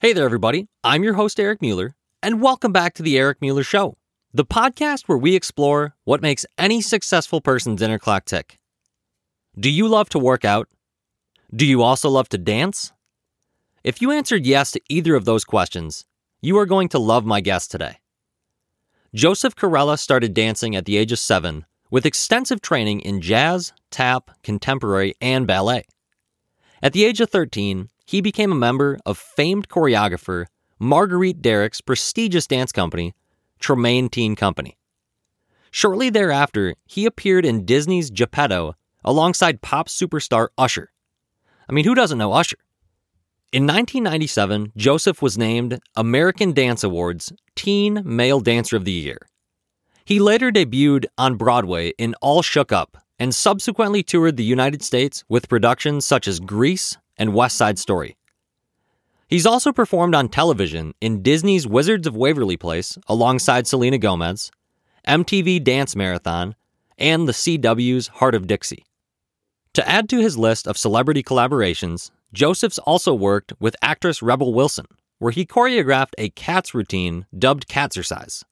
Hey there, everybody. I'm your host, Eric Mueller, and welcome back to The Eric Mueller Show, the podcast where we explore what makes any successful person's inner clock tick. Do you love to work out? Do you also love to dance? If you answered yes to either of those questions, you are going to love my guest today. Joseph Corella started dancing at the age of seven with extensive training in jazz, tap, contemporary, and ballet. At the age of 13, he became a member of famed choreographer Marguerite Derricks' prestigious dance company, Tremaine Teen Company. Shortly thereafter, he appeared in Disney's Geppetto alongside pop superstar Usher. I mean, who doesn't know Usher? In 1997, Joseph was named American Dance Awards Teen Male Dancer of the Year. He later debuted on Broadway in All Shook Up and subsequently toured the United States with productions such as Grease and West Side Story. He's also performed on television in Disney's Wizards of Waverly Place alongside Selena Gomez, MTV Dance Marathon, and the CW's Hart of Dixie. To add to his list of celebrity collaborations, Joseph's also worked with actress Rebel Wilson, where he choreographed a Cats routine dubbed Catzercize.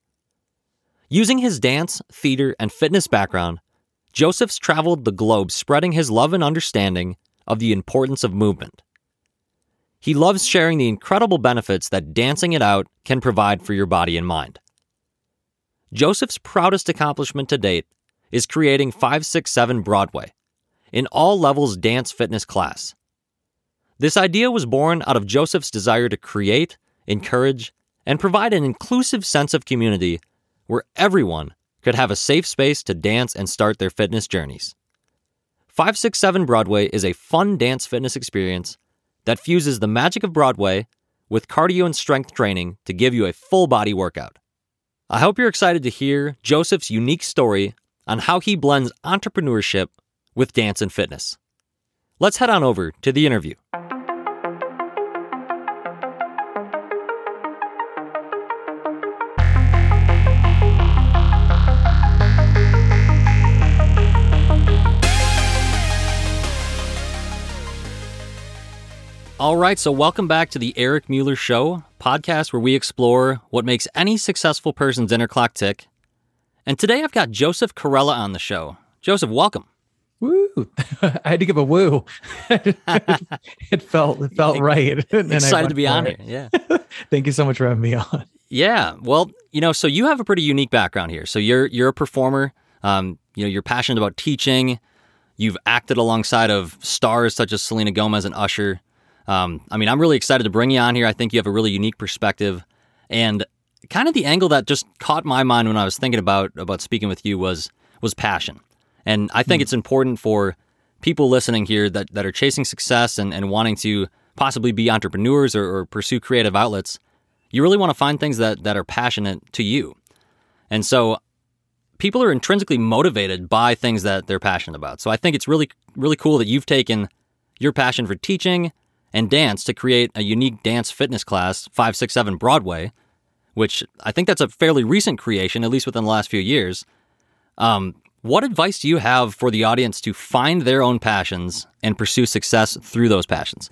Using his dance, theater, and fitness background, Joseph's traveled the globe spreading his love and understanding of the importance of movement. He loves sharing the incredible benefits that dancing it out can provide for your body and mind. Joseph's proudest accomplishment to date is creating 567 Broadway, an all levels dance fitness class. This idea was born out of Joseph's desire to create, encourage, and provide an inclusive sense of community where everyone could have a safe space to dance and start their fitness journeys. 567 Broadway is a fun dance fitness experience that fuses the magic of Broadway with cardio and strength training to give you a full body workout. I hope you're excited to hear Joseph's unique story on how he blends entrepreneurship with dance and fitness. Let's head on over to the interview. Right, so welcome back to the Eric Mueller Show, podcast where we explore what makes any successful person's inner clock tick. And today I've got Joseph Corella on the show. Joseph, welcome. Woo! I had to give a woo. it felt it felt right. Excited to be on it. here. Yeah. Thank you so much for having me on. Yeah. Well, you know, so you have a pretty unique background here. So you're you're a performer. Um, you know, you're passionate about teaching. You've acted alongside of stars such as Selena Gomez and Usher. Um, I mean, I'm really excited to bring you on here. I think you have a really unique perspective, and kind of the angle that just caught my mind when I was thinking about about speaking with you was was passion. And I think mm. it's important for people listening here that, that are chasing success and, and wanting to possibly be entrepreneurs or, or pursue creative outlets. You really want to find things that, that are passionate to you. And so people are intrinsically motivated by things that they're passionate about. So I think it's really, really cool that you've taken your passion for teaching and dance to create a unique dance fitness class, 567 Broadway, which I think that's a fairly recent creation, at least within the last few years. Um, what advice do you have for the audience to find their own passions and pursue success through those passions?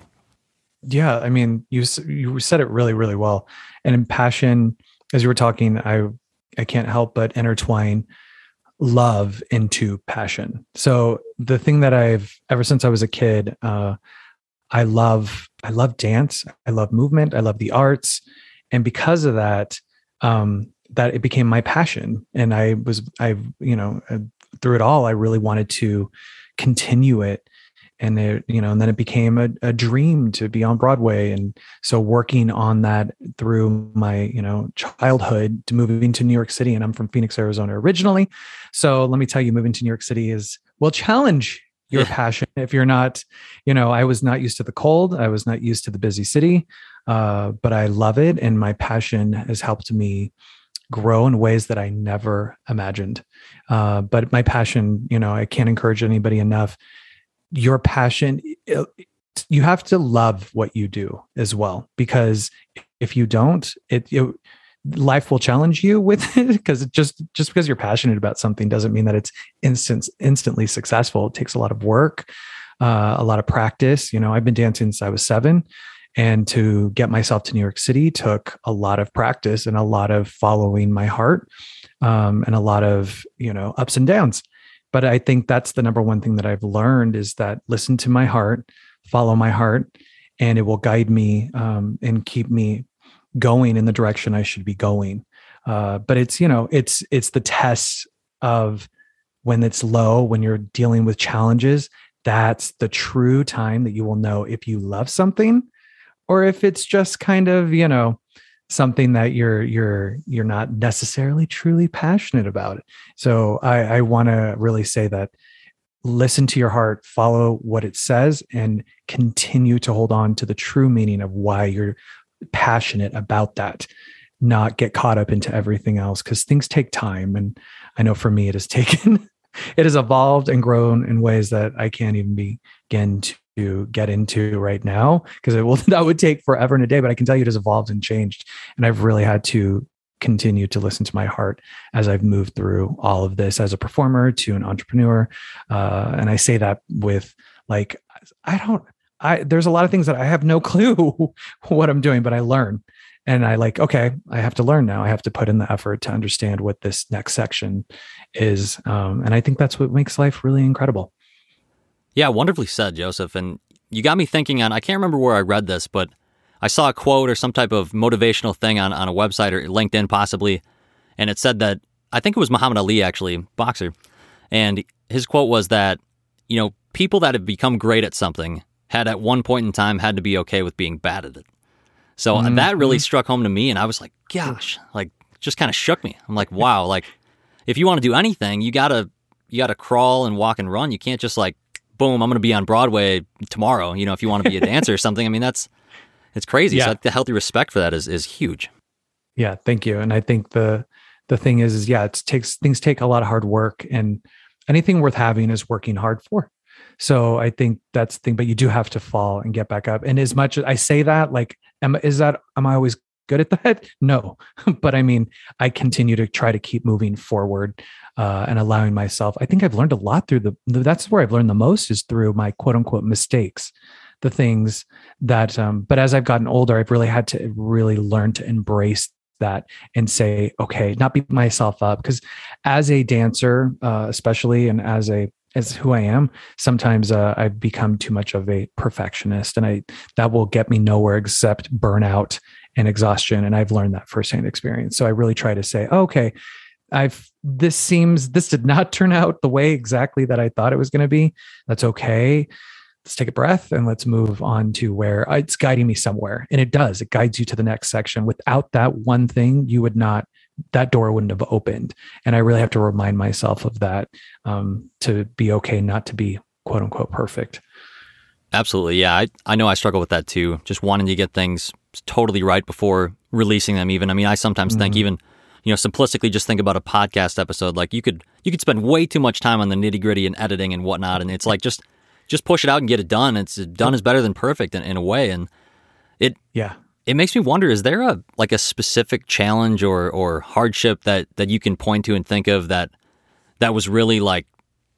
Yeah, I mean, you you said it really, really well. And in passion, as you were talking, I I can't help but intertwine love into passion. So the thing that I've ever since I was a kid, uh, I love I love dance. I love movement. I love the arts, and because of that, um, that it became my passion. And I was I you know uh, through it all, I really wanted to continue it. And it, you know, and then it became a, a dream to be on Broadway. And so working on that through my, you know, childhood to moving to New York City. And I'm from Phoenix, Arizona originally. So let me tell you, moving to New York City is will challenge your yeah. passion. If you're not you know i was not used to the cold i was not used to the busy city uh, but i love it and my passion has helped me grow in ways that i never imagined. Uh, but my passion you know i can't encourage anybody enough. Your passion it, you have to love what you do as well because if you don't it, it life will challenge you with it because just just because you're passionate about something doesn't mean that it's instant instantly successful it takes a lot of work uh, a lot of practice you know i've been dancing since i was seven And to get myself to New York City took a lot of practice and a lot of following my heart um, and a lot of, you know, ups and downs. But I think that's the number one thing that I've learned is that listen to my heart, follow my heart, and it will guide me um, and keep me going in the direction I should be going. Uh, but it's you know it's it's the test of when it's low when you're dealing with challenges that's the true time that you will know if you love something or if it's just kind of you know something that you're you're you're not necessarily truly passionate about so i i want to really say that listen to your heart follow what it says and continue to hold on to the true meaning of why you're passionate about that not get caught up into everything else because things take time and i know for me it has taken it has evolved and grown in ways that i can't even begin to get into right now because it will that would take forever and a day but i can tell you it has evolved and changed and i've really had to continue to listen to my heart as i've moved through all of this as a performer to an entrepreneur uh, and i say that with like i don't I there's a lot of things that I have no clue what I'm doing, but I learn. And I like, okay, I have to learn now. I have to put in the effort to understand what this next section is. Um, and I think that's what makes life really incredible. Yeah, wonderfully said, Joseph. And you got me thinking on, I can't remember where I read this, but I saw a quote or some type of motivational thing on, on a website or LinkedIn possibly. And it said that, I think it was Muhammad Ali, actually, boxer. And his quote was that, you know, people that have become great at something had at one point in time had to be okay with being bad at it. So uh, mm-hmm. that really struck home to me, and I was like, gosh, like just kind of shook me. I'm like, wow, like if you want to do anything, you gotta you gotta crawl and walk and run. You can't just like, boom, I'm gonna be on Broadway tomorrow. You know, if you want to be a dancer or something. I mean, that's it's crazy. Yeah. So the healthy respect for that is is huge. Yeah, thank you. And I think the the thing is, is yeah, it takes things take a lot of hard work, and anything worth having is working hard for. So I think that's the thing, but you do have to fall and get back up. And as much as I say that, like, am is that am I always good at that? No, but I mean, I continue to try to keep moving forward uh, and allowing myself. I think I've learned a lot through the. That's where I've learned the most is through my quote unquote mistakes, the things that. Um, but as I've gotten older, I've really had to really learn to embrace that and say, okay, not beat myself up because as a dancer, uh, especially, and as a as who I am, sometimes uh, I've become too much of a perfectionist, and I that will get me nowhere except burnout and exhaustion. And I've learned that firsthand experience. So I really try to say, oh, okay, I've this seems this did not turn out the way exactly that I thought it was going to be. That's okay. Let's take a breath and let's move on to where uh, it's guiding me somewhere. And it does. It guides you to the next section. Without that one thing, you would not that door wouldn't have opened. And I really have to remind myself of that um, to be okay, not to be quote unquote perfect. Absolutely. Yeah. I, I know I struggle with that too. Just wanting to get things totally right before releasing them, even. I mean, I sometimes mm-hmm. think, even, you know, simplistically just think about a podcast episode. Like you could, you could spend way too much time on the nitty gritty and editing and whatnot. And it's like, just, just push it out and get it done. It's done is better than perfect in, in a way. And it, yeah, it makes me wonder is there a like a specific challenge or or hardship that that you can point to and think of that that was really like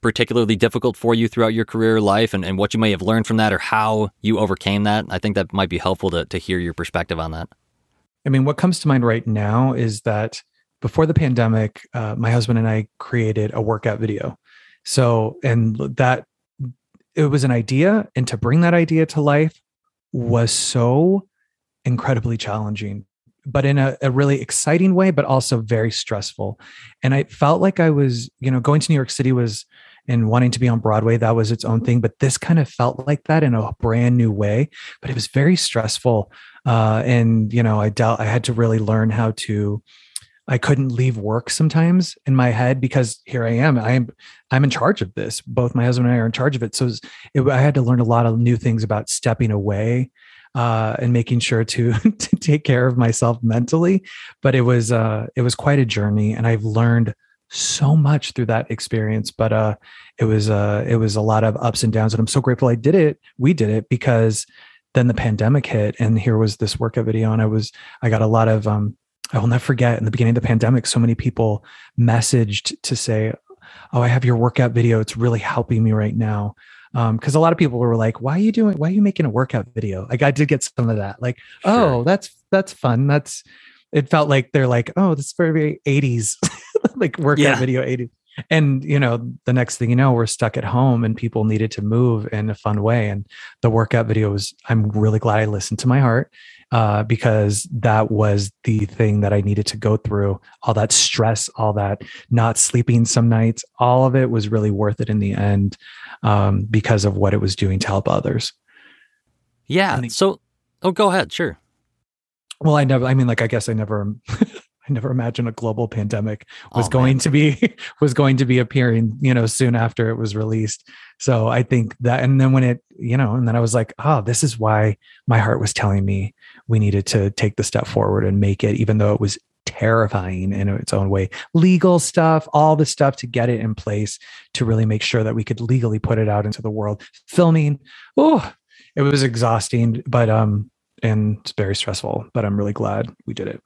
particularly difficult for you throughout your career life and, and what you may have learned from that or how you overcame that? I think that might be helpful to, to hear your perspective on that. I mean what comes to mind right now is that before the pandemic uh, my husband and i created a workout video. So and that it was an idea and to bring that idea to life was so incredibly challenging but in a, a, really exciting way but also very stressful. And i felt like i was you know going to new york city was and wanting to be on broadway that was its own thing but this kind of felt like that in a brand new way but it was very stressful uh, and you know i dealt i had to really learn how to i couldn't leave work sometimes in my head because here i am i'm i'm in charge of this. Both my husband and i are in charge of it. So it, was, it, i had to learn a lot of new things about stepping away uh, and making sure to to take care of myself mentally. But it was uh, it was quite a journey, and I've learned so much through that experience. But uh, it was uh, it was a lot of ups and downs, and I'm so grateful I did it. We did it because then the pandemic hit, and here was this workout video, and I was I got a lot of um, I will never forget in the beginning of the pandemic, so many people messaged to say, "Oh, I have your workout video. It's really helping me right now." Because um, a lot of people were like, "Why are you doing? Why are you making a workout video?" Like I did get some of that. Like, sure. oh, that's that's fun. That's it felt like they're like, oh, this is very 80s, like workout yeah. video 80s. And you know, the next thing you know, we're stuck at home and people needed to move in a fun way. And the workout video was, I'm really glad I listened to my heart uh, because that was the thing that I needed to go through. All that stress, all that not sleeping some nights, all of it was really worth it in the end um, because of what it was doing to help others. Yeah. so, oh, go ahead. Sure. Well, I never, I mean, like, I guess I never, I never imagined a global pandemic was oh, going man. to be, was going to be appearing, you know, soon after it was released. So I think that, and then when it, you know, and then I was like, oh, this is why my heart was telling me we needed to take the step forward and make it, even though it was terrifying in its own way. Legal stuff, all the stuff to get it in place to really make sure that we could legally put it out into the world. Filming, oh, it was exhausting, but um, and it's very stressful. But I'm really glad we did it.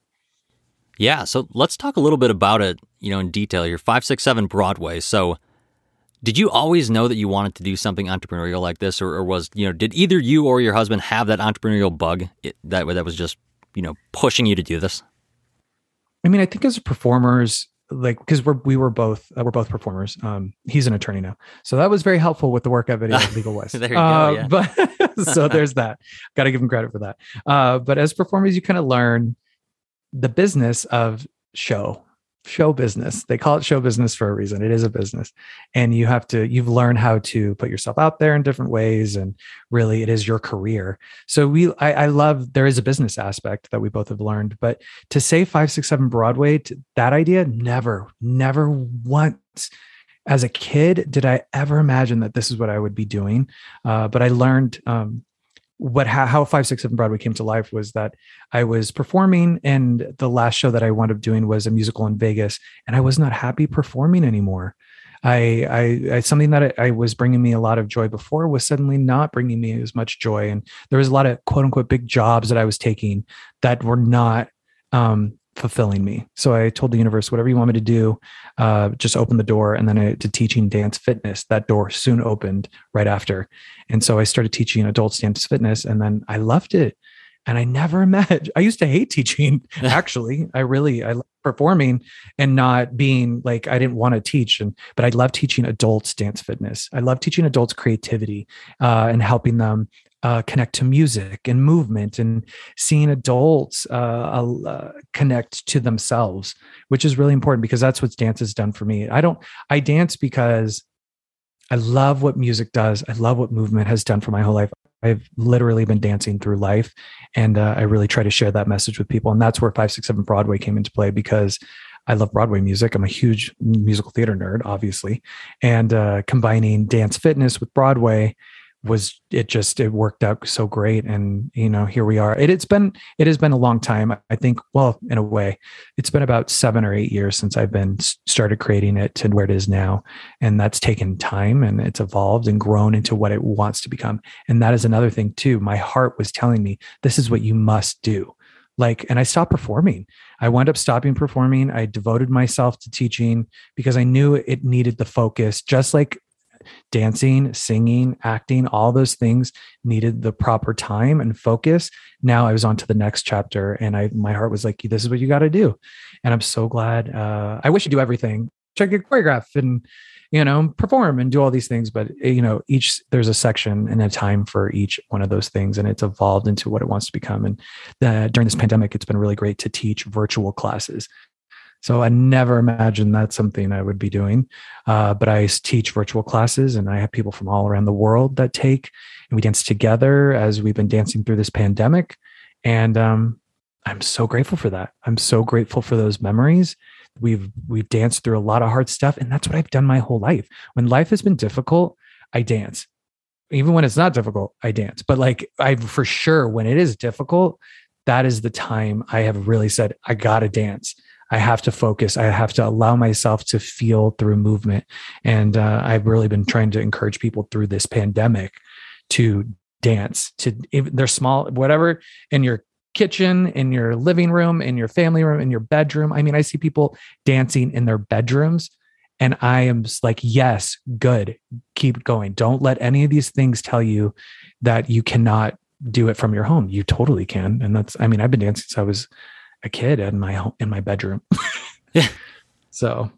Yeah, so let's talk a little bit about it, you know, in detail. You're 567 Broadway. So did you always know that you wanted to do something entrepreneurial like this, or, or was you know did either you or your husband have that entrepreneurial bug that that was just you know pushing you to do this? I mean, I think as performers, like because we're we were both uh, we're both performers. Um, he's an attorney now, so that was very helpful with the work workout video Legal West. there you uh, go. Yeah. But so there's that. Got to give him credit for that. Uh, but as performers, you kind of learn the business of show show business. They call it show business for a reason. It is a business. And you have to, you've learned how to put yourself out there in different ways. And really, it is your career. So we, I, I love, there is a business aspect that we both have learned. But to say 567 Broadway, to, that idea, never, never once as a kid did I ever imagine that this is what I would be doing. Uh, but I learned um, what how, how 567 broadway came to life was that i was performing and the last show that i wound up doing was a musical in vegas and i was not happy performing anymore. I i, I something that I, I, was bringing me a lot of joy before was suddenly not bringing me as much joy. And there was a lot of quote unquote big jobs that i was taking that were not um, fulfilling me. So I told the universe, whatever you want me to do, uh, just open the door. And then I, to teaching dance fitness, that door soon opened right after. And so I started teaching adult dance fitness, and then I loved it. And I never met. I used to hate teaching. Actually, I really I love performing and not being like I didn't want to teach. And but I love teaching adults dance fitness. I love teaching adults creativity uh, and helping them uh, connect to music and movement and seeing adults uh, uh, connect to themselves, which is really important because that's what dance has done for me. I don't, I dance because I love what music does. I love what movement has done for my whole life. I've literally been dancing through life. And uh, I really try to share that message with people. And that's where 567 Broadway came into play because I love Broadway music. I'm a huge musical theater nerd, obviously. And uh, combining dance fitness with Broadway was it just it worked out so great. And you know here we are. It, it's been it has been a long time. I think well in a way it's been about seven or eight years since i've been started creating it to where it is now. And that's taken time and it's evolved and grown into what it wants to become. And that is another thing too. My heart was telling me this is what you must do. Like and i stopped performing. I wound up stopping performing. I devoted myself to teaching because i knew it needed the focus. Just like dancing, singing, acting, all those things needed the proper time and focus. Now I was on to the next chapter and I my heart was like, this is what you got to do. And I'm so glad. Uh, I wish you do everything. Check your choreograph and you know perform and do all these things but eh, you know each there's a section and a time for each one of those things and it's evolved into what it wants to become and the, during this pandemic it's been really great to teach virtual classes so I never imagined that's something I would be doing. Uh, but I teach virtual classes and I have people from all around the world that take, and we dance together as we've been dancing through this pandemic. And um, I'm so grateful for that. I'm so grateful for those memories. We've we've danced through a lot of hard stuff, and that's what I've done my whole life. When life has been difficult, I dance. Even when it's not difficult, I dance. But like I for sure, when it is difficult, that is the time I have really said, I gotta dance I have to focus. I have to allow myself to feel through movement. And uh, I've really been trying to encourage people through this pandemic to dance, to if they're small, whatever in your kitchen, in your living room, in your family room, in your bedroom. I mean, I see people dancing in their bedrooms And I am like, yes, good. Keep going. Don't let any of these things tell you that you cannot do it from your home. You totally can. And that's, I mean, I've been dancing since I was a kid in my home, in my bedroom. yeah. So,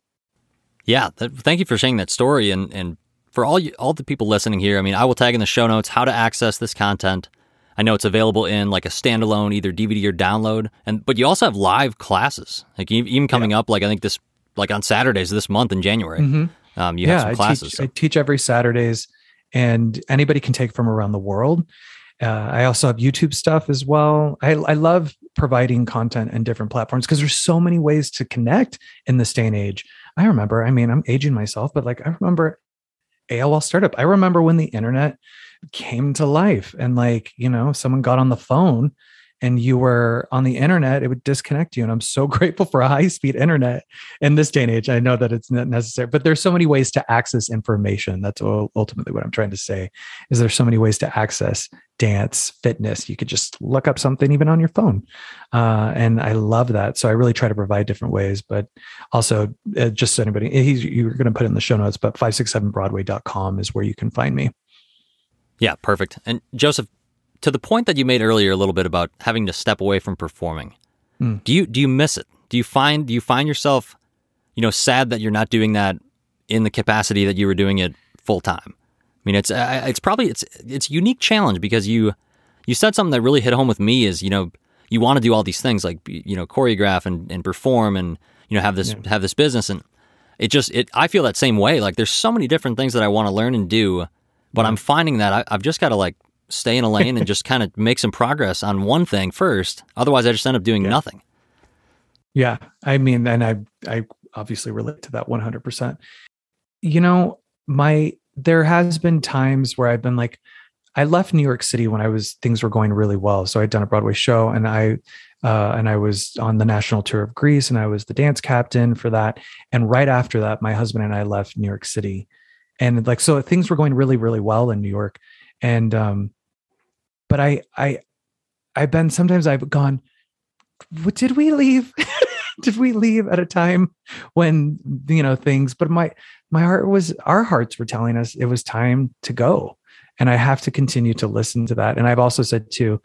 yeah. Th- thank you for sharing that story. And, and for all you, all the people listening here, I mean, I will tag in the show notes how to access this content. I know it's available in like a standalone, either DVD or download. And, but you also have live classes, like even coming yeah. up, like I think this, like on Saturdays this month in January, mm-hmm. um, you yeah, have some classes. I teach, so. I teach every Saturdays and anybody can take from around the world. Uh, I also have YouTube stuff as well. I, I love providing content in different platforms because there's so many ways to connect in this day and age. I remember, I mean, I'm aging myself, but like I remember AOL startup. I remember when the internet came to life and like, you know, someone got on the phone and you were on the internet, it would disconnect you. And I'm so grateful for a high speed internet in this day and age. I know that it's not necessary, but there's so many ways to access information. That's ultimately what I'm trying to say is there's so many ways to access dance, fitness. You could just look up something even on your phone. Uh, and I love that. So I really try to provide different ways, but also uh, just so anybody, he's, you're going to put it in the show notes, but 567broadway.com is where you can find me. Yeah, perfect. And Joseph, to the point that you made earlier a little bit about having to step away from performing. Mm. Do you do you miss it? Do you find do you find yourself, you know, sad that you're not doing that in the capacity that you were doing it full time? I mean, it's it's probably it's it's a unique challenge because you you said something that really hit home with me is you know you want to do all these things like you know choreograph and, and perform and you know have this yeah. have this business and it just it I feel that same way like there's so many different things that I want to learn and do but I'm finding that I, I've just got to like stay in a lane and just kind of make some progress on one thing first. Otherwise, I just end up doing yeah. nothing. Yeah, I mean, and I I obviously relate to that 100%. You know, my there has been times where I've been like I left New York City when I was things were going really well. So I'd done a Broadway show and I uh, and I was on the national tour of Grease and I was the dance captain for that. And right after that, my husband and I left New York City. And like so things were going really, really well in New York. And um but I I I've been sometimes I've gone, what did we leave? did we leave at a time when you know things but my my heart was our hearts were telling us it was time to go. And i have to continue to listen to that. And i've also said too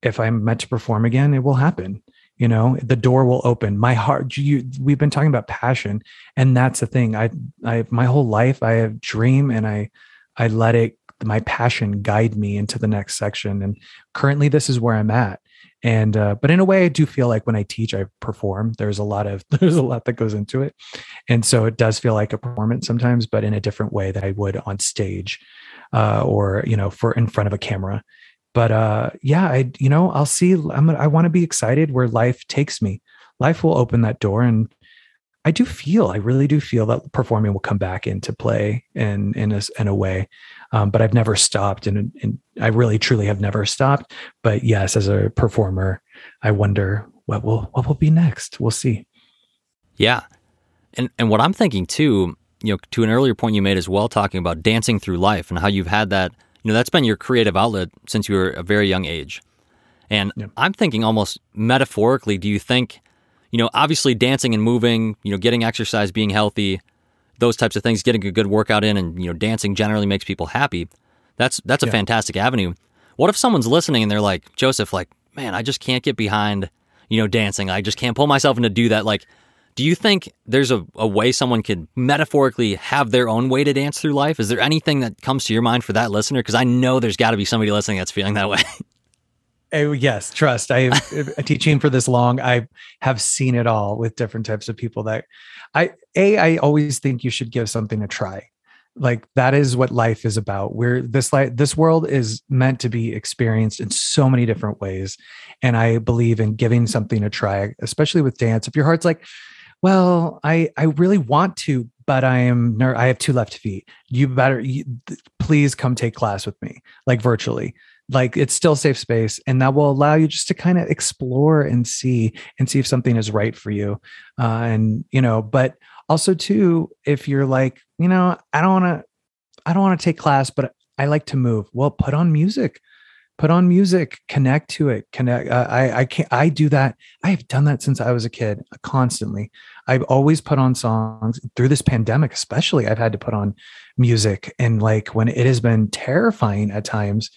if i'm meant to perform again it will happen you know the door will open. My heart you we've been talking about passion and that's the thing. I i my whole life i have dream and i i let it my passion guide me into the next section. And currently, this is where I'm at. And uh, but in a way, I do feel like when I teach, I perform. There's a lot of there's a lot that goes into it, and so it does feel like a performance sometimes, but in a different way that I would on stage, uh, or you know, for in front of a camera. But uh, yeah, I you know I'll see. I'm I want to be excited where life takes me. Life will open that door, and I do feel, I really do feel that performing will come back into play in in a, in a way. Um, but I've never stopped, and, and I really truly have never stopped. But yes, as a performer, I wonder what will what will be next. We'll see. Yeah, and and what I'm thinking too, you know, to an earlier point you made as well, talking about dancing through life and how you've had that. You know, that's been your creative outlet since you were a very young age. And yeah. I'm thinking almost metaphorically, do you think you know, obviously dancing and moving, you know, getting exercise, being healthy, those types of things, getting a good workout in and, you know, dancing generally makes people happy. That's that's a yeah. fantastic avenue. What if someone's listening and they're like, Joseph, like, man, I just can't get behind, you know, dancing. I just can't pull myself into do that. Like, do you think there's a, a way someone could metaphorically have their own way to dance through life? Is there anything that comes to your mind for that listener? Because I know there's got to be somebody listening that's feeling that way. Oh, yes, trust. I have uh, teaching for this long. I have seen it all with different types of people that I a I always think you should give something a try. Like that is what life is about. Where this life this world is meant to be experienced in so many different ways. And I believe in giving something a try, especially with dance. If your heart's like, well, I I really want to, but I am ner- I have two left feet. You better you, please come take class with me, like virtually like it's still safe space and that will allow you just to kind of explore and see and see if something is right for you uh, and you know but also too if you're like you know i don't want to i don't want to take class but i like to move. Well put on music. Put on music. Connect to it. Connect uh, i i can't i do that. I've done that since i was a kid constantly. I've always put on songs through this pandemic especially i've had to put on music. And like when it has been terrifying at times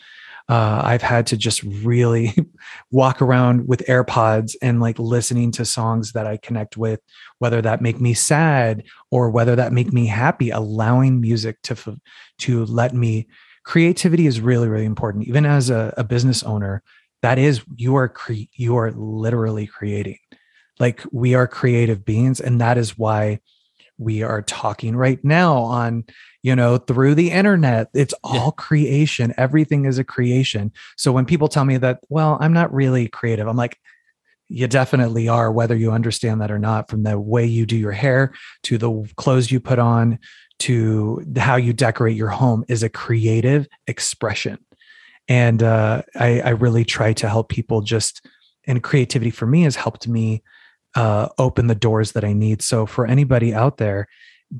uh, I've had to just really walk around with AirPods and like listening to songs that I connect with, whether that make me sad or whether that make me happy. Allowing music to f- to let me creativity is really really important. Even as a, a business owner, that is you are cre- you are literally creating. Like we are creative beings, and that is why we are talking right now on you know through the internet it's all yeah. creation everything is a creation so when people tell me that well i'm not really creative i'm like you definitely are whether you understand that or not from the way you do your hair to the clothes you put on to how you decorate your home is a creative expression and uh, I, I really try to help people just and creativity for me has helped me uh, open the doors that I need. So for anybody out there,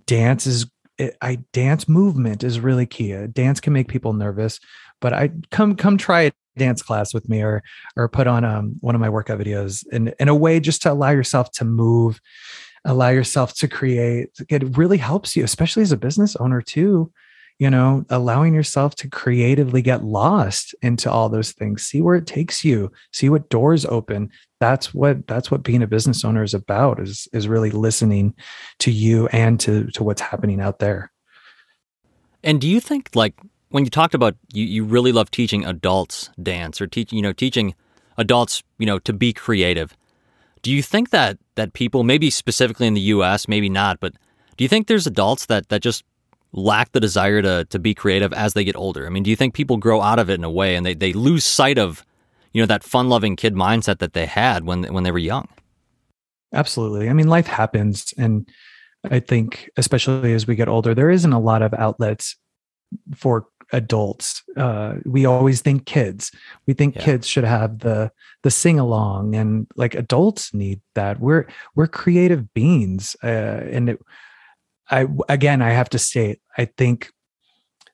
dance is it, I dance movement is really key. Uh, dance can make people nervous, but I come come try a dance class with me or or put on um, one of my workout videos in in a way just to allow yourself to move, allow yourself to create. It really helps you, especially as a business owner too you know, allowing yourself to creatively get lost into all those things, see where it takes you, see what doors open. That's what that's what being a business owner is about is is really listening to you and to to what's happening out there. And do you think like when you talked about you, you really love teaching adults dance or teaching, you know, teaching adults, you know, to be creative. Do you think that that people, maybe specifically in the US, maybe not, but do you think there's adults that that just lack the desire to to be creative as they get older? I mean, do you think people grow out of it in a way and they, they lose sight of, you know, that fun loving kid mindset that they had when when they were young? Absolutely. I mean, life happens and I think especially as we get older, there isn't a lot of outlets for adults. Uh, we always think kids. We think yeah. kids should have the the sing along, and like adults need that. We're we're creative beings, uh, and it, I again I have to state I think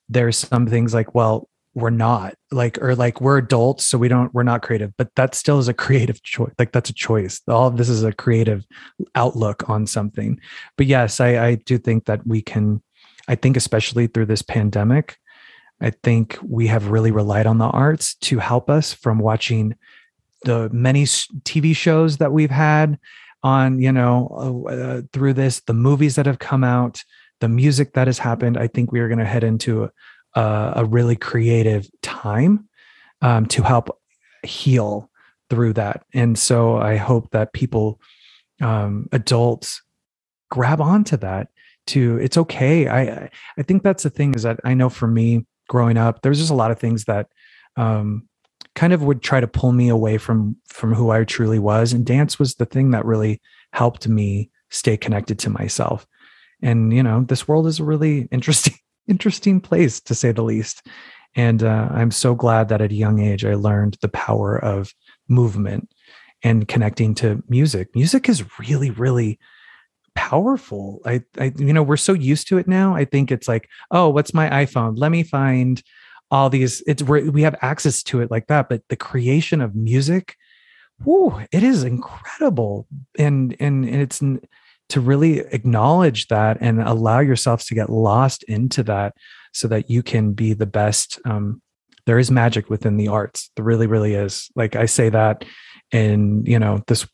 there's some things like well we're not like or like we're adults so we don't we're not creative but that still is a creative choice like that's a choice. All of this is a creative outlook on something. But yes I I do think that we can I think especially through this pandemic I think we have really relied on the arts to help us from watching the many TV shows that we've had on you know uh, uh, through this the movies that have come out the music that has happened i think we are going to head into a, a, really creative time um, to help heal through that. And so i hope that people um, adults grab onto that to it's okay. I i think that's the thing is that i know for me growing up there's just a lot of things that um, kind of would try to pull me away from from who I truly was. And dance was the thing that really helped me stay connected to myself. And you know this world is a really interesting interesting place to say the least. And uh, i'm so glad that at a young age i learned the power of movement and connecting to music. Music is really really powerful. I, I you know we're so used to it now. I think it's like oh what's my iphone? Let me find all these it's we have access to it like that but the creation of music whoo, it is incredible. And and, and it's to really acknowledge that and allow yourself to get lost into that so that you can be the best um, there is magic within the arts. There really really is. Like i say that and you know this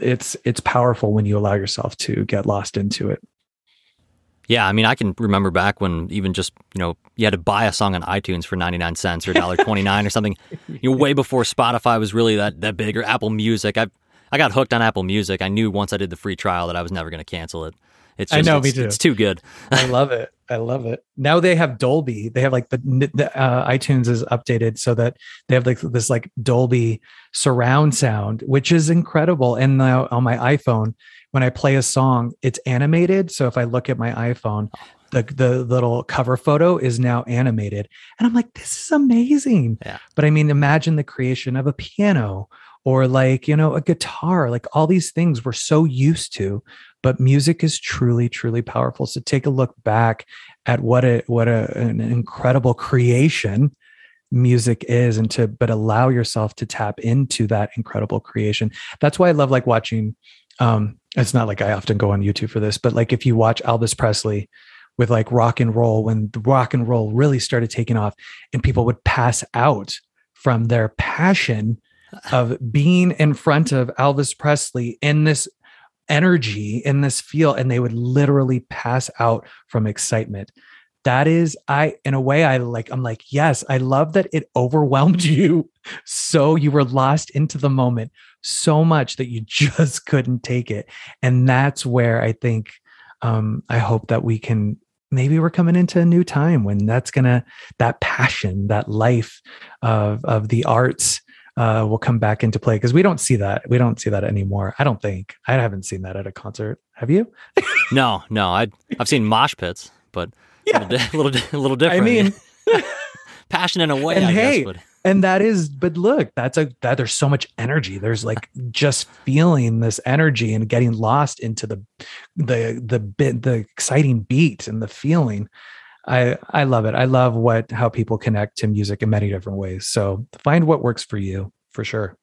it's it's powerful when you allow yourself to get lost into it yeah, I mean, I can remember back when even just you know you had to buy a song on iTunes for ninety nine cents or dollar twenty nine or something. You know, way before Spotify was really that that big or Apple Music. I I got hooked on Apple Music. I knew once I did the free trial that I was never going to cancel it. It's just, I know, it's, me too. It's too good. I love it. I love it. Now they have Dolby. They have like the, the uh, iTunes is updated so that they have like this like Dolby surround sound, which is incredible. And now on my iPhone, when I play a song, it's animated. So if I look at my iPhone, the the little cover photo is now animated, and I'm like, this is amazing. Yeah. But I mean, imagine the creation of a piano or like you know a guitar, like all these things we're so used to. But music is truly, truly powerful. So take a look back at what a what a, an incredible creation music is and to but allow yourself to tap into that incredible creation that's why i love like watching um it's not like i often go on youtube for this but like if you watch elvis presley with like rock and roll when the rock and roll really started taking off and people would pass out from their passion of being in front of elvis presley in this energy in this feel and they would literally pass out from excitement. That is i in a way i like i'm like yes i love that it overwhelmed you so you were lost into the moment so much that you just couldn't take it and that's where i think um i hope that we can maybe we're coming into a new time when that's gonna that passion that life of of the arts uh, will come back into play because we don't see that we don't see that anymore i don't think i haven't seen that at a concert have you no no i i've seen mosh pits but yeah. a little, a little different. I mean, passion in a way. And I hey, guess, but. And that is, but look, that's a that there's so much energy. There's like just feeling this energy and getting lost into the the the bit the exciting beat and the feeling. I I love it. I love what how people connect to music in many different ways. So find what works for you for sure.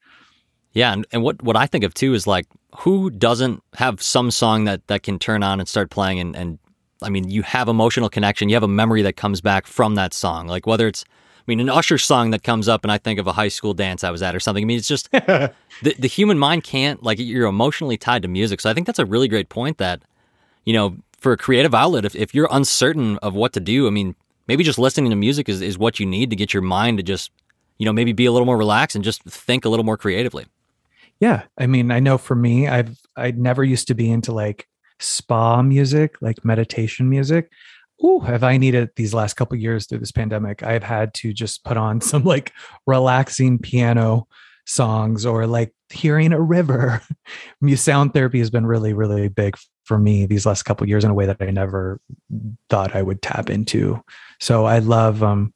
Yeah, and, and what what I think of too is like who doesn't have some song that that can turn on and start playing and, and I mean, you have emotional connection. You have a memory that comes back from that song. Like whether it's, mean, an Usher song that comes up and I think of a high school dance I was at or something. I mean, it's just the, the human mind can't, like, you're emotionally tied to music. So I think that's a really great point that, you know, for a creative outlet, if, if you're uncertain of what to do, I mean, maybe just listening to music is, is what you need to get your mind to just, you know, maybe be a little more relaxed and just think a little more creatively. Yeah. I mean, I know for me, I've, I never used to be into like spa music, like meditation music. Ooh, have I needed these last couple years through this pandemic? I've had to just put on some like relaxing piano songs or like hearing a river. Sound therapy has been really, really big for me these last couple years in a way that I never thought I would tap into. So I love um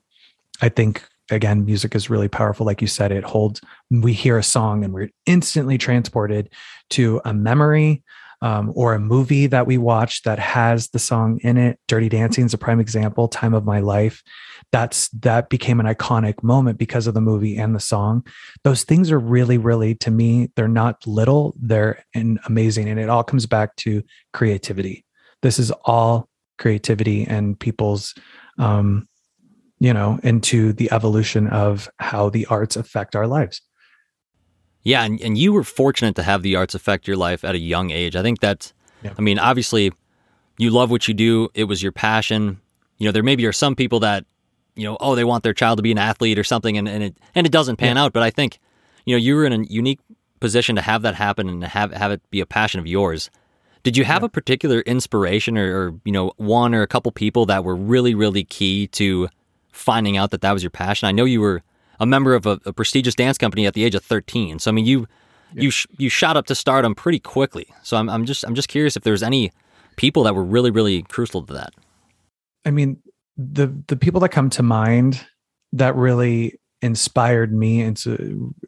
I think again music is really powerful like you said it holds we hear a song and we're instantly transported to a memory um, or a movie that we watch that has the song in it. Dirty Dancing is a prime example. Time of My Life. That's that became an iconic moment because of the movie and the song. Those things are really, really to me, they're not little. They're amazing, and it all comes back to creativity. This is all creativity and people's um, you know into the evolution of how the arts affect our lives yeah, and, and you were fortunate to have the arts affect your life at a young age. I think that's, yeah. I mean, obviously, you love what you do. It was your passion. You know, there maybe are some people that, you know, oh, they want their child to be an athlete or something, and, and it and it doesn't pan yeah. out. But I think, you know, you were in a unique position to have that happen and have have it be a passion of yours. Did you have yeah. a particular inspiration or, or, you know, one or a couple people that were really, really key to finding out that that was your passion? I know you were a member of a, a, prestigious dance company at the age of 13. So I mean, you yeah. you sh- you shot up to stardom pretty quickly. So I'm I'm just I'm just curious if there's any people that were really really crucial to that. I mean, the the people that come to mind that really inspired me and,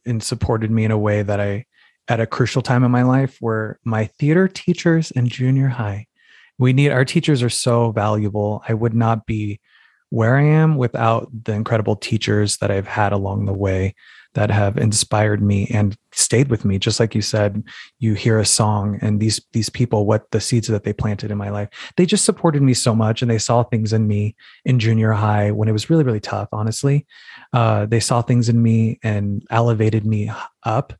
and supported me in a way that I at a crucial time in my life were my theater teachers in junior high. We need our teachers are so valuable. I would not be where I am without the incredible teachers that I've had along the way that have inspired me and stayed with me. Just like you said you hear a song and these these people what the seeds that they planted in my life they just supported me so much and they saw things in me in junior high when it was really really tough honestly. Uh, they saw things in me and elevated me up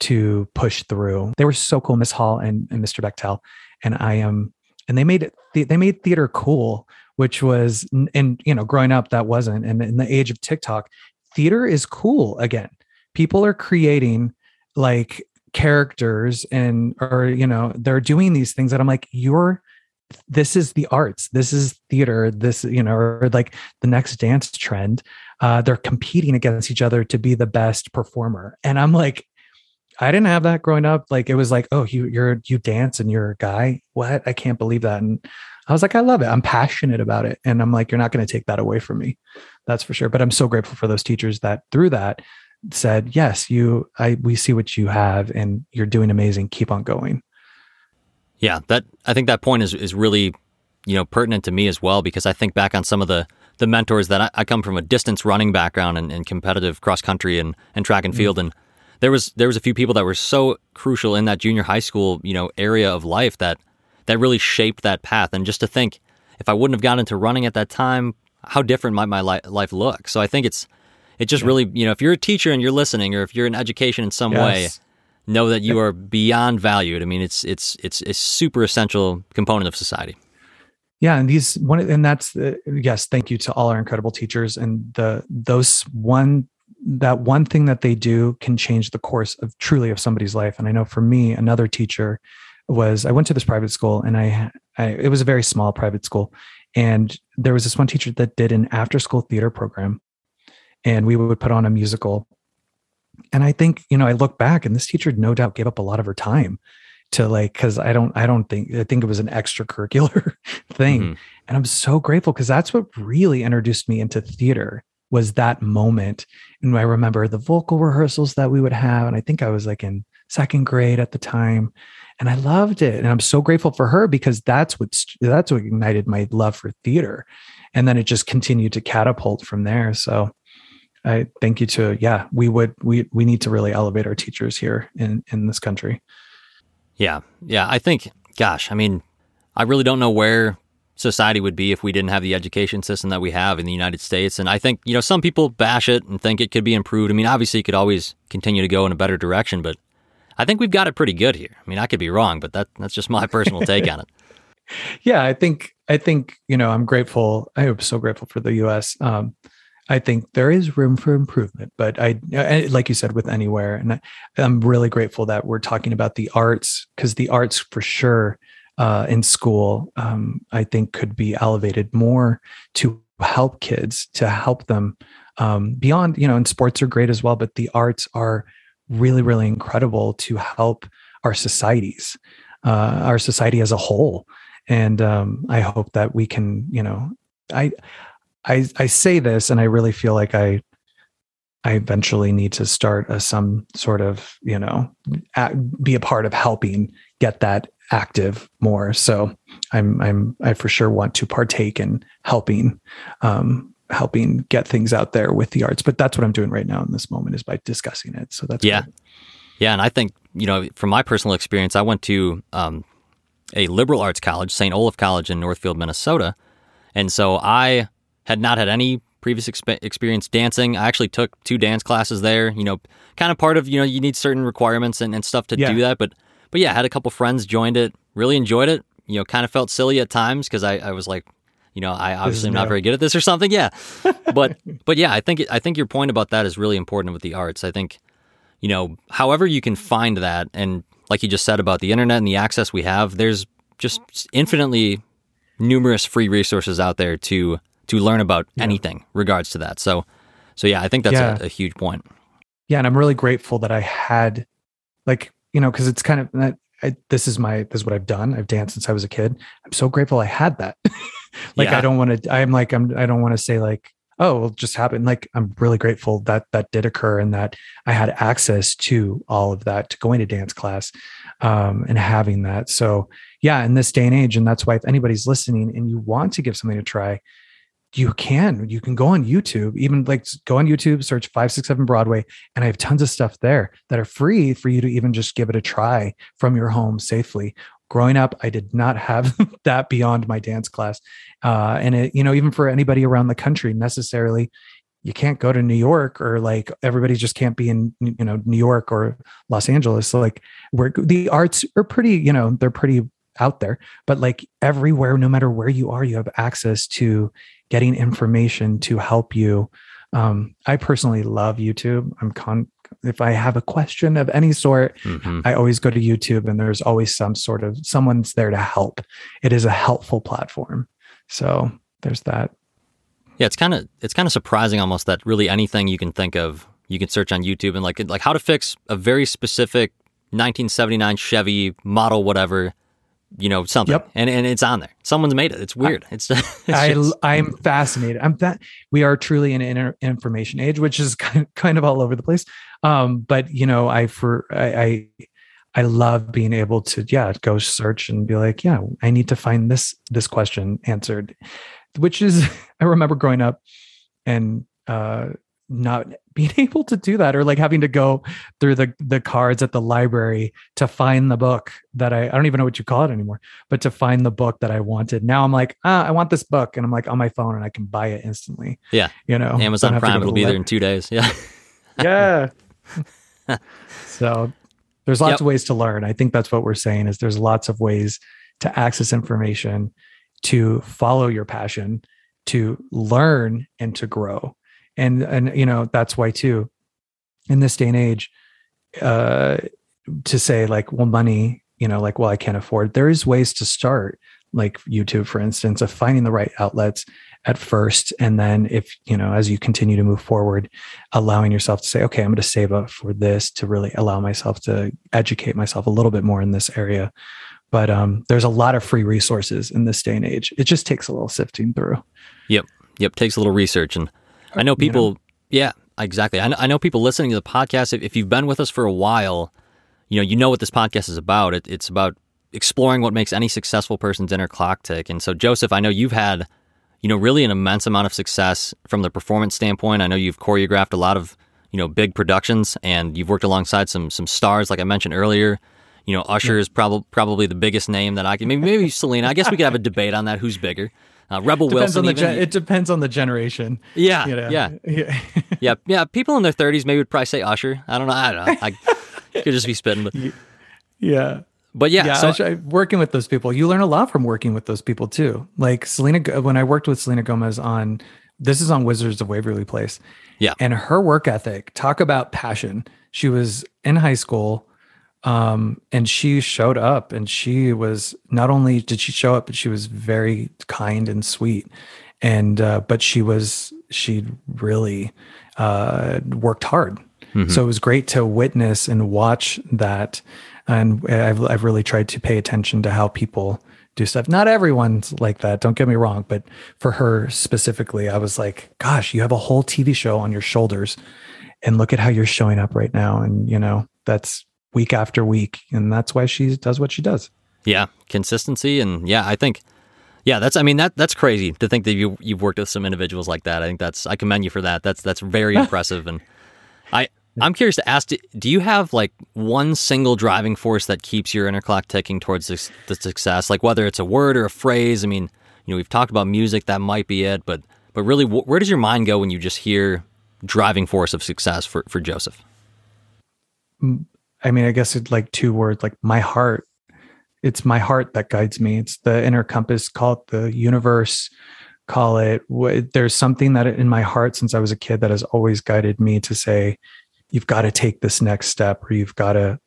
to push through. They were so cool miss hall and, and mr bechtel. And i am and they made it they made theater cool which was and you know growing up that wasn't and in the age of tiktok theater is cool again. People are creating like characters and or you know they're doing these things that i'm like you're this is the arts. This is theater. This you know or like the next dance trend. Uh they're competing against each other to be the best performer. And i'm like i didn't have that growing up. Like it was like oh you you're you dance and you're a guy? What? I can't believe that. And I was like, I love it. I'm passionate about it. And I'm like, you're not going to take that away from me. That's for sure. But I'm so grateful for those teachers that through that said, yes, you, I, we see what you have and you're doing amazing. Keep on going. Yeah. That, I think that point is, is really, you know, pertinent to me as well, because I think back on some of the, the mentors that I, I come from a distance running background and, and competitive cross country and, and track and mm. field. And there was there was a few people that were so crucial in that junior high school, you know, area of life that that really shaped that path. And just to think, if I wouldn't have gotten into running at that time, how different might my li- life look? So I think it's it just really, you know, if you're a teacher and you're listening, or if you're in education in some way, know that you are beyond valued. I mean, it's it's it's a super essential component of society. yeah and these one and that's the yes thank you to all our incredible teachers and the those one that one thing that they do can change the course of truly of somebody's life and i know for me another teacher was i went to this private school and i, I it was a very small private school. And there was this one teacher that did an after school theater program and we would put on a musical. And i think you know i look back and this teacher no doubt gave up a lot of her time to like because i don't i don't think i think it was an extracurricular thing. Mhm. and i'm so grateful because that's what really introduced me into theater was that moment. And i remember the vocal rehearsals that we would have. And i think i was like in second grade at the time and i loved it and i'm so grateful for her because that's what that's what ignited my love for theater and then it just continued to catapult from there so i thank you to yeah we would we we need to really elevate our teachers here in in this country Yeah, yeah. I think, gosh, I mean, I really don't know where society would be if we didn't have the education system that we have in the United States. And I think, you know, some people bash it and think it could be improved. I mean, obviously, it could always continue to go in a better direction, but I think we've got it pretty good here. I mean, I could be wrong, but that that's just my personal take on it. yeah i think i think you know i'm grateful i am so grateful for the us um i think there is room for improvement but i I- like you said with anywhere and I, i'm really grateful that we're talking about the arts because the arts for sure uh, in school um, i think could be elevated more to help kids to help them um, beyond you know and sports are great as well but the arts are really really incredible to help our societies uh, our society as a whole and um, I hope that we can, you know, I, I, I say this, and I really feel like I, I eventually need to start a, some sort of, you know, a be a part of helping get that active more. So I'm, I'm, I for sure want to partake in helping, um, helping get things out there with the arts. But that's what I'm doing right now in this moment is by discussing it. So that's Yeah. good. Yeah, and I think you know, from my personal experience, I went to um, a liberal arts college, St. Olaf College in Northfield, Minnesota, and so I had not had any previous expe- experience dancing. I actually took two dance classes there. You know, kind of part of you know you need certain requirements and, and stuff to Yeah. do that. But but yeah, I had a couple friends joined it, really enjoyed it. You know, kind of felt silly at times because I, I was like, you know, I obviously am not very good at this or something. Yeah, but but yeah, I think I think your point about that is really important with the arts. I think you know, however you can find that, and like you just said about the internet and the access we have, there's just infinitely numerous free resources out there to to learn about anything regards to that. So, so yeah, I think that's Yeah. a, a huge point. yeah and i'm really grateful that i had like you know because it's kind of I, this is my this is what i've done i've danced since i was a kid i'm so grateful i had that like Yeah. i don't want to i'm like i'm i don't want to say like oh well, it just happened like i'm really grateful that that did occur and that i had access to all of that to going to dance class um, and having that so yeah in this day and age and that's why if anybody's listening and you want to give something a try you can you can go on youtube even like go on youtube search 567 broadway and i have tons of stuff there that are free for you to even just give it a try from your home safely growing up i did not have that beyond my dance class. Uh, and it you know even for anybody around the country necessarily you can't go to new york or like everybody just can't be in you know new york or los angeles. So like where the arts are pretty you know they're pretty out there but like everywhere no matter where you are you have access to getting information to help you. Um, i personally love youtube. I'm con if i have a question of any sort hmm I always go to YouTube and there's always some sort of someone's there to help. It is a helpful platform. So there's that. Yeah, it's kind of it's kind of surprising almost that really anything you can think of you can search on YouTube and like like how to fix a very specific 1979 Chevy model whatever, you know something, Yep. and and it's on there. Someone's made it. It's weird. It's, it's I, just- I'm fascinated. I'm that we are truly in an information age, which is kind of, kind of all over the place. Um, but you know, I for I, I I love being able to yeah go search and be like yeah I need to find this this question answered. which is I remember growing up and uh not being able to do that or like having to go through the the cards at the library to find the book that I I don't even know what you call it anymore, but to find the book that I wanted. Now I'm like, ah, I want this book, and I'm like on my phone and I can buy it instantly. Yeah, you know, Amazon Prime it'll be there in two days. Yeah, yeah. so there's lots yep. of ways to learn. I think that's what we're saying is there's lots of ways to access information, to follow your passion, to learn and to grow and and you know that's why too in this day and age uh to say like well money you know like well i can't afford there is ways to start like youtube for instance of finding the right outlets at first. And then if you know as you continue to move forward allowing yourself to say okay i'm going to save up for this to really allow myself to educate myself a little bit more in this area. But um, there's a lot of free resources in this day and age. It just takes a little sifting through. Yep. Yep. Takes a little research and I know people. You know? Yeah, exactly. I know, I know people listening to the podcast. If, if, you've been with us for a while, you know you know what this podcast is about. It, it's about exploring what makes any successful person's inner clock tick. And so, Joseph, I know you've had, you know, really an immense amount of success from the performance standpoint. I know you've choreographed a lot of, you know, big productions, and you've worked alongside some some stars, like I mentioned earlier. You know, Usher is probably probably the biggest name that I can. Maybe maybe Selena. I guess we could have a debate on that. Who's bigger? Uh, Rebel depends Wilson. On the gen- it depends on the generation. Yeah, you know? yeah, yeah, yeah, yeah. People in their thirties maybe would probably say Usher. I don't know. I don't know. I could just be spitting, but yeah. But yeah, yeah so, working with those people, you learn a lot from working with those people too. Like Selena, when I worked with Selena Gomez on, this is on Wizards of Waverly Place. Yeah, and her work ethic. Talk about passion. She was in high school um, and she showed up and she was not only did she show up but she was very kind and sweet. And uh, but she was she really uh, worked hard. Mm-hmm. so it was great to witness and watch that. And I've, I've really tried to pay attention to how people do stuff. Not everyone's like that don't get me wrong but for her specifically i was like gosh you have a whole tv show on your shoulders and look at how you're showing up right now. And you know that's week after week. And that's why she does what she does. Yeah. Consistency. And yeah, I think, yeah, that's, I mean, that that's crazy to think that you, you've worked with some individuals like that. I think that's, I commend you for that. That's, that's very impressive. And I, I'm curious to ask, do you have like one single driving force that keeps your inner clock ticking towards the success? Like whether it's a word or a phrase. I mean, you know, we've talked about music, that might be it, but, but really, where does your mind go when you just hear driving force of success for, for Joseph? I mean, I guess it's like two words, like my heart. It's my heart that guides me. It's the inner compass, call it the universe, call it. There's something that in my heart since I was a kid that has always guided me to say, you've got to take this next step, or you've got to,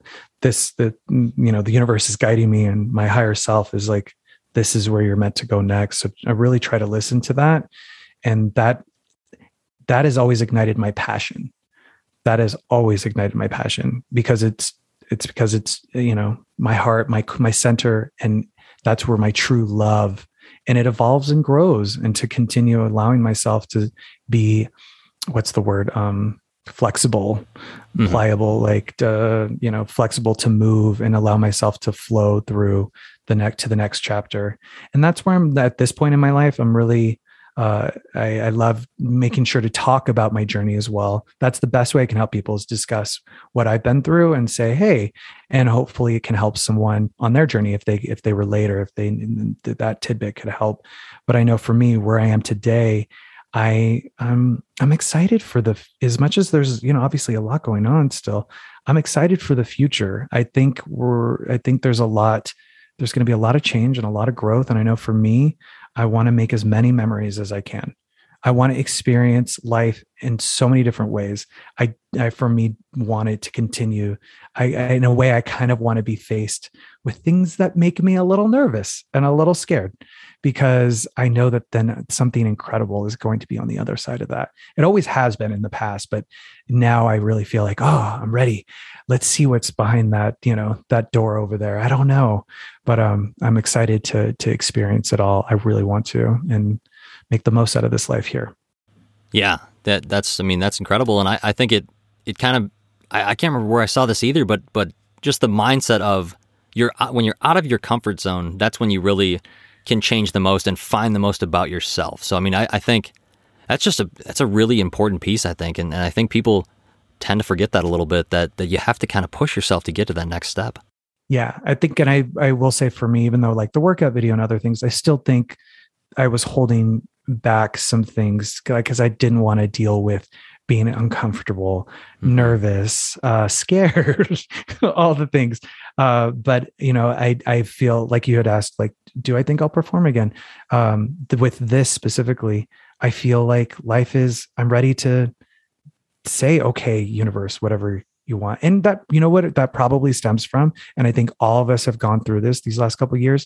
this, the, you know, the universe is guiding me, and my higher self is like, this is where you're meant to go next. So I really try to listen to that. And that, that has always ignited my passion that has always ignited my passion because it's it's because it's you know my heart my my center and that's where my true love and it evolves and grows and to continue allowing myself to be what's the word um flexible mm-hmm. pliable like uh, you know flexible to move and allow myself to flow through the next to the next chapter and that's where i'm at this point in my life i'm really uh, I, I, love making sure to talk about my journey as well. That's the best way I can help people is discuss what I've been through and say, hey, and hopefully it can help someone on their journey if they if they relate or if they that tidbit could help. But I know for me, where I am today, I I'm I'm excited for the as much as there's you know obviously a lot going on still. I'm excited for the future. I think we're I think there's a lot there's going to be a lot of change and a lot of growth and I know for me I want to make as many memories as I can. I want to experience life in so many different ways. I, I for me, want it to continue. I, I, in a way, I kind of want to be faced with things that make me a little nervous and a little scared because I know that then something incredible is going to be on the other side of that. It always has been in the past, but now I really feel like, oh, I'm ready. Let's see what's behind that, you know, that door over there. I don't know, but um, I'm excited to to experience it all. I really want to and make the most out of this life here. Yeah, that that's I mean that's incredible, and I, I think it it kind of I, I can't remember where I saw this either, but but just the mindset of you're uh, when you're out of your comfort zone, that's when you really can change the most and find the most about yourself. So I mean, I, I think that's just a that's a really important piece, I think, and, and I think people tend to forget that a little bit that that you have to kind of push yourself to get to that next step. Yeah, I think, and I I will say for me, even though like the workout video and other things, I still think I was holding back some things because I didn't want to deal with being uncomfortable, mm-hmm. nervous, uh, scared, all the things. Uh, but you know, I I feel like you had asked, like, do I think I'll perform again? Um, with this specifically, I feel like life is. I'm ready to say, okay, universe, whatever you want, and that you know what that probably stems from. And I think all of us have gone through this these last couple years,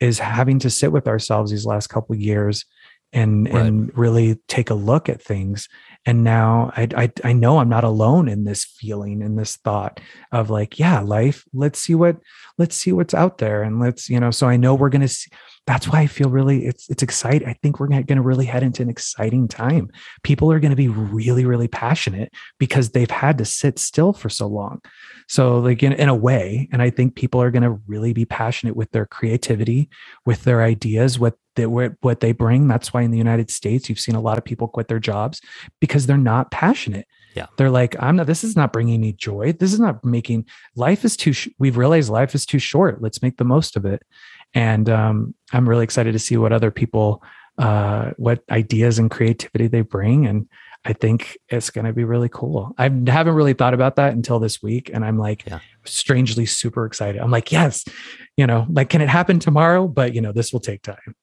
is having to sit with ourselves these last couple years and right. and really take a look at things and now I, I i know i'm not alone in this feeling in this thought of like yeah life let's see what let's see what's out there and let's you know so i know we're going to see that's why I feel really it's it's exciting. I think we're going to really head into an exciting time. People are going to be really really passionate because they've had to sit still for so long. So like in, in a way, and I think people are going to really be passionate with their creativity, with their ideas, what they what they bring. That's why in the United States you've seen a lot of people quit their jobs because they're not passionate. Yeah. They're like, I'm not, this is not bringing me joy. This is not making life is too, sh- we've realized life is too short. Let's make the most of it and um, i'm really excited to see what other people uh, what ideas and creativity they bring and i think it's going to be really cool i haven't really thought about that until this week and i'm like yeah. strangely super excited i'm like yes you know like can it happen tomorrow but you know this will take time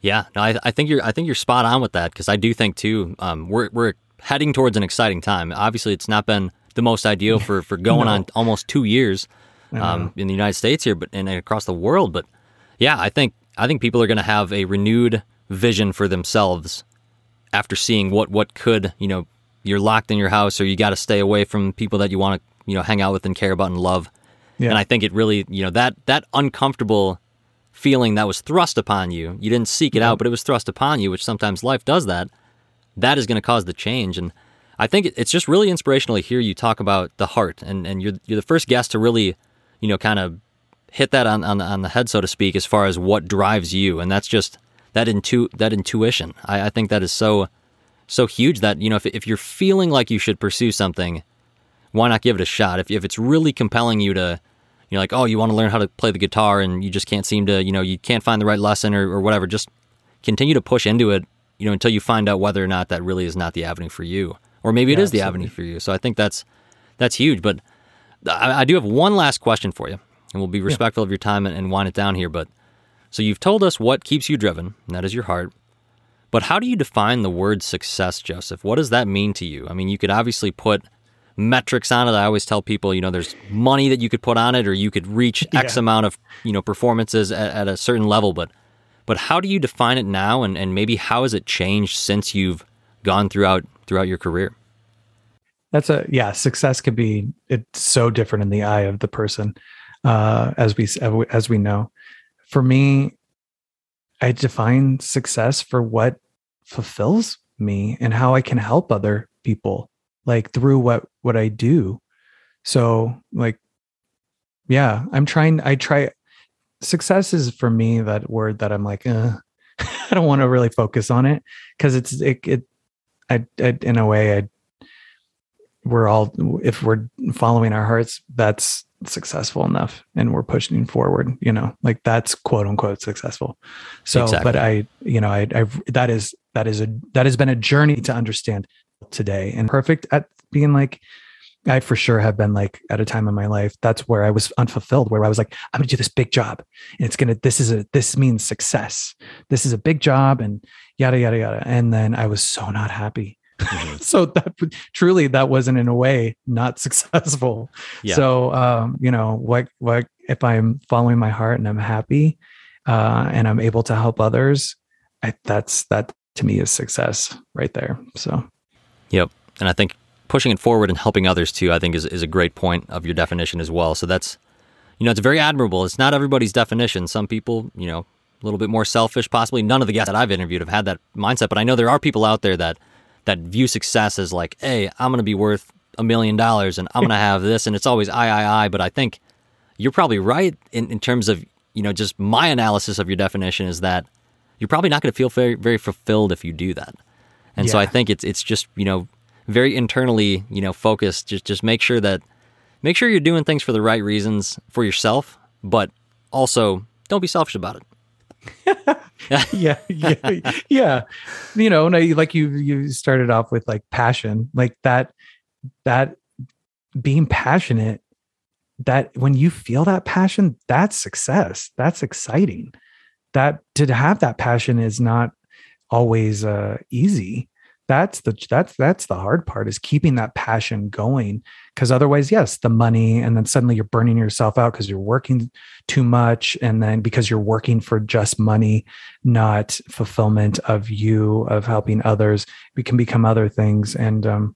yeah no i, I think you're i think you're spot on with that because i do think too um, we're, we're heading towards an exciting time obviously it's not been the most ideal for for going no. on almost two years um, in the united states here but and across the world but yeah, I think I think people are going to have a renewed vision for themselves after seeing what what could you know you're locked in your house or you got to stay away from people that you want to you know hang out with and care about and love. Yeah. And I think it really you know that that uncomfortable feeling that was thrust upon you, you didn't seek it out, but it was thrust upon you, which sometimes life does that. That is going to cause the change and. I think it's just really inspirational to hear you talk about the heart, and, and you're you're the first guest to really, you know, kind of hit that on, on, on the head, so to speak, as far as what drives you. And that's just that intu- that intuition. I, I think that is so so huge that, you know, if, if you're feeling like you should pursue something, why not give it a shot? If, if it's really compelling you to, you're like, oh, you want to learn how to play the guitar and you just can't seem to, you know, you can't find the right lesson or, or whatever, just continue to push into it, you know, until you find out whether or not that really is not the avenue for you. Or maybe it yeah, is the avenue for you. So I think that's that's huge. But I, I do have one last question for you and we'll be respectful yeah. of your time and, and wind it down here. But so you've told us what keeps you driven, and that is your heart. But how do you define the word success, Joseph? What does that mean to you? I mean, you could obviously put metrics on it. I always tell people, you know, there's money that you could put on it, or you could reach yeah. X amount of, you know, performances at, at, a certain level. But, but how do you define it now, and, and maybe how has it changed since you've gone throughout throughout your career? That's a yeah. Success could be it's so different in the eye of the person uh, as we as we know. For me, I define success for what fulfills me and how I can help other people, like through what what I do. So, like, yeah, I'm trying. I try. Success is for me that word that I'm like, uh, I don't want to really focus on it because it's it. it I, I, in a way, I we're all if we're following our hearts, that's successful enough and we're pushing forward you know like that's quote unquote successful so exactly. but i you know i i that is that is a that has been a journey to understand today and perfect at being like i for sure have been like at a time in my life that's where i was unfulfilled where i was like i'm gonna do this big job and it's gonna this is a this means success this is a big job and yada yada yada and then i was so not happy Mm-hmm. so that truly that wasn't in a way not successful. Yeah. So um, you know, what what if I'm following my heart and I'm happy uh, and I'm able to help others, I, that's that to me is success right there. So Yep. And I think pushing it forward and helping others too, I think is, is a great point of your definition as well. So that's you know, it's very admirable. It's not everybody's definition. Some people, you know, a little bit more selfish, possibly. None of the guests that I've interviewed have had that mindset, but I know there are people out there that that view success as like, hey, I'm going to be worth a million dollars and I'm going to have this. And it's always I, I, I. But I think you're probably right in, in terms of, you know, just my analysis of your definition is that you're probably not going to feel very, very fulfilled if you do that. And so I think it's it's just you know very internally you know focused. Just just make sure that make sure you're doing things for the right reasons for yourself, but also don't be selfish about it. yeah, yeah, yeah. You know, and I, like you, you started off with like passion, like that, that being passionate. That when you feel that passion, that's success. That's exciting. That to have that passion is not always uh, easy. That's the that's that's the hard part is keeping that passion going. Because otherwise, yes, the money, and then suddenly you're burning yourself out because you're working too much, and then because you're working for just money, not fulfillment of you of helping others we can become other things and um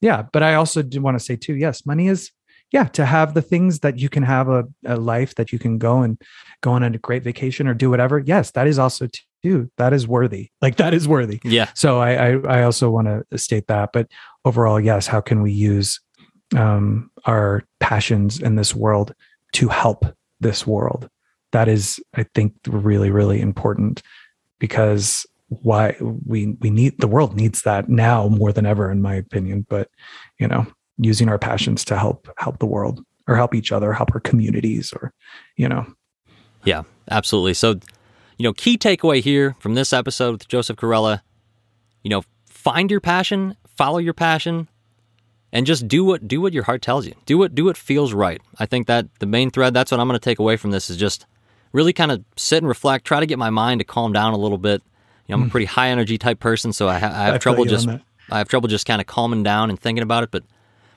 yeah but i also do want to say too yes money is yeah to have the things that you can have a, a life that you can go and go on a great vacation or do whatever yes that is also too that is worthy like that is worthy Yeah, so I, I I also want to state that. But overall, yes, how can we use um, our passions in this world to help this world? That is, I think, really really important because why we we need the world needs that now more than ever, in my opinion. But you know, using our passions to help help the world or help each other, help our communities, or you know, yeah, absolutely. So, you know, key takeaway here from this episode with Joseph Corella, you know, find your passion, follow your passion, and just do what do what your heart tells you. Do what do what feels right. I think that the main thread. That's what I'm going to take away from this is just really kind of sit and reflect. Try to get my mind to calm down a little bit. You know, I'm a pretty high energy type person, so I, ha- I have I trouble just. I have trouble just kind of calming down and thinking about it. But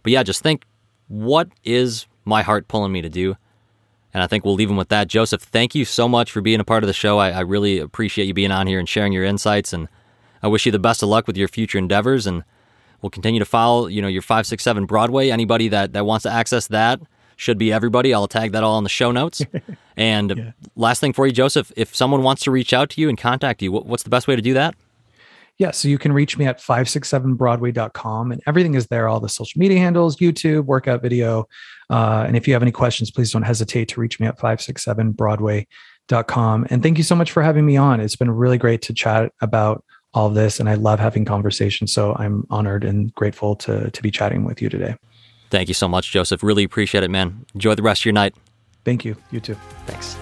but yeah, just think what is my heart pulling me to do. And I think we'll leave them with that. Joseph, thank you so much for being a part of the show. I, I really appreciate you being on here and sharing your insights. And I wish you the best of luck with your future endeavors. And we'll continue to follow, you know, your 567 Broadway. Anybody that, that wants to access that should be everybody. I'll tag that all in the show notes. and Yeah. last thing for you, Joseph, if someone wants to reach out to you and contact you, what, what's the best way to do that? Yeah, so you can reach me at 567broadway.com and everything is there all the social media handles, YouTube, workout video. Uh, and if you have any questions, please don't hesitate to reach me at 567broadway.com. And thank you so much for having me on. It's been really great to chat about all of this and I love having conversations. So I'm honored and grateful to to be chatting with you today. Thank you so much, Joseph. Really appreciate it, man. Enjoy the rest of your night. Thank you. You too. Thanks.